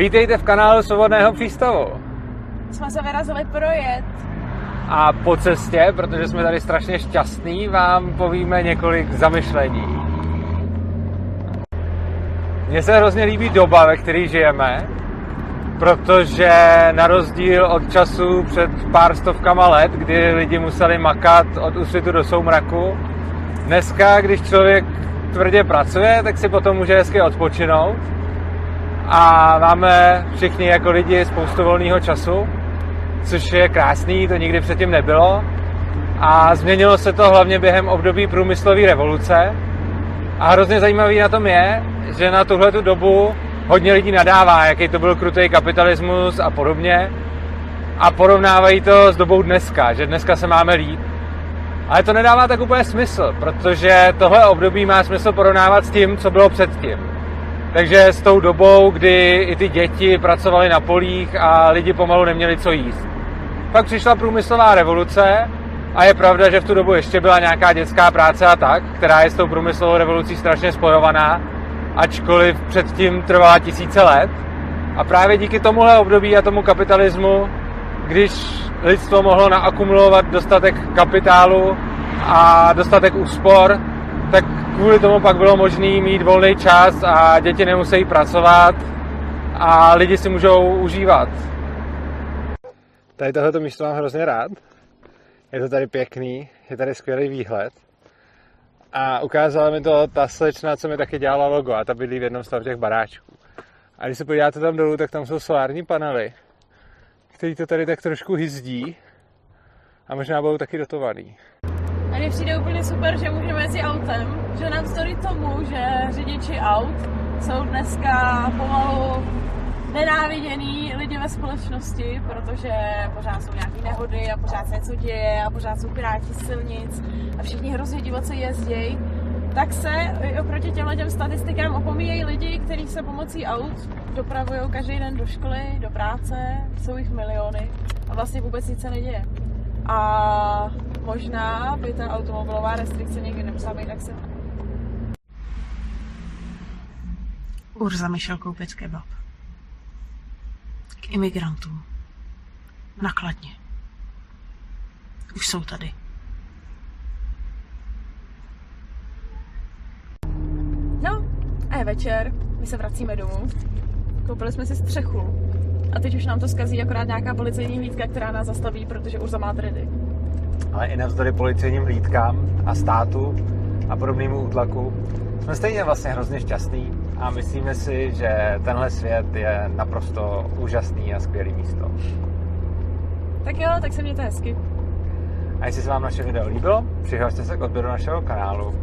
Vítejte v kanálu Svobodného přístavu. Jsme se vyrazili projet. A po cestě, protože jsme tady strašně šťastní, vám povíme několik zamyšlení. Mně se hrozně líbí doba, ve které žijeme, protože na rozdíl od času před pár stovkama let, kdy lidi museli makat od úsvitu do soumraku, dneska, když člověk tvrdě pracuje, tak si potom může hezky odpočinout a máme všichni jako lidi spoustu volného času, což je krásný, to nikdy předtím nebylo. A změnilo se to hlavně během období průmyslové revoluce. A hrozně zajímavý na tom je, že na tuhle tu dobu hodně lidí nadává, jaký to byl krutý kapitalismus a podobně. A porovnávají to s dobou dneska, že dneska se máme líp. Ale to nedává tak úplně smysl, protože tohle období má smysl porovnávat s tím, co bylo předtím. Takže s tou dobou, kdy i ty děti pracovaly na polích a lidi pomalu neměli co jíst. Pak přišla průmyslová revoluce a je pravda, že v tu dobu ještě byla nějaká dětská práce a tak, která je s tou průmyslovou revolucí strašně spojovaná, ačkoliv předtím trvala tisíce let. A právě díky tomuhle období a tomu kapitalismu, když lidstvo mohlo naakumulovat dostatek kapitálu a dostatek úspor, tak kvůli tomu pak bylo možné mít volný čas a děti nemusí pracovat a lidi si můžou užívat. Tady tohleto místo mám hrozně rád. Je to tady pěkný, je tady skvělý výhled. A ukázala mi to ta slečna, co mi taky dělala logo a ta bydlí v jednom z těch baráčků. A když se podíváte tam dolů, tak tam jsou solární panely, které to tady tak trošku hyzdí a možná budou taky dotovaný. Mně přijde úplně super, že můžeme jezdit autem, že navzdory tomu, že řidiči aut jsou dneska pomalu nenáviděný lidi ve společnosti, protože pořád jsou nějaké nehody a pořád se něco děje a pořád jsou piráti silnic a všichni hrozně divoce jezdí, tak se oproti těmhle těm statistikám opomíjejí lidi, kteří se pomocí aut dopravují každý den do školy, do práce, jsou jich miliony a vlastně vůbec nic se neděje. A možná by ta automobilová restrikce někdy nemusela být tak silná. Urza mi šel koupit kebab. K imigrantům. Nakladně. Už jsou tady. No, a je večer, my se vracíme domů. Koupili jsme si střechu. A teď už nám to zkazí akorát nějaká policejní hlídka, která nás zastaví, protože už má dredy. Ale i navzdory policejním hlídkám a státu a podobnému útlaku jsme stejně vlastně hrozně šťastní a myslíme si, že tenhle svět je naprosto úžasný a skvělý místo. Tak jo, tak se mějte hezky. A jestli se vám naše video líbilo, přihlašte se k odběru našeho kanálu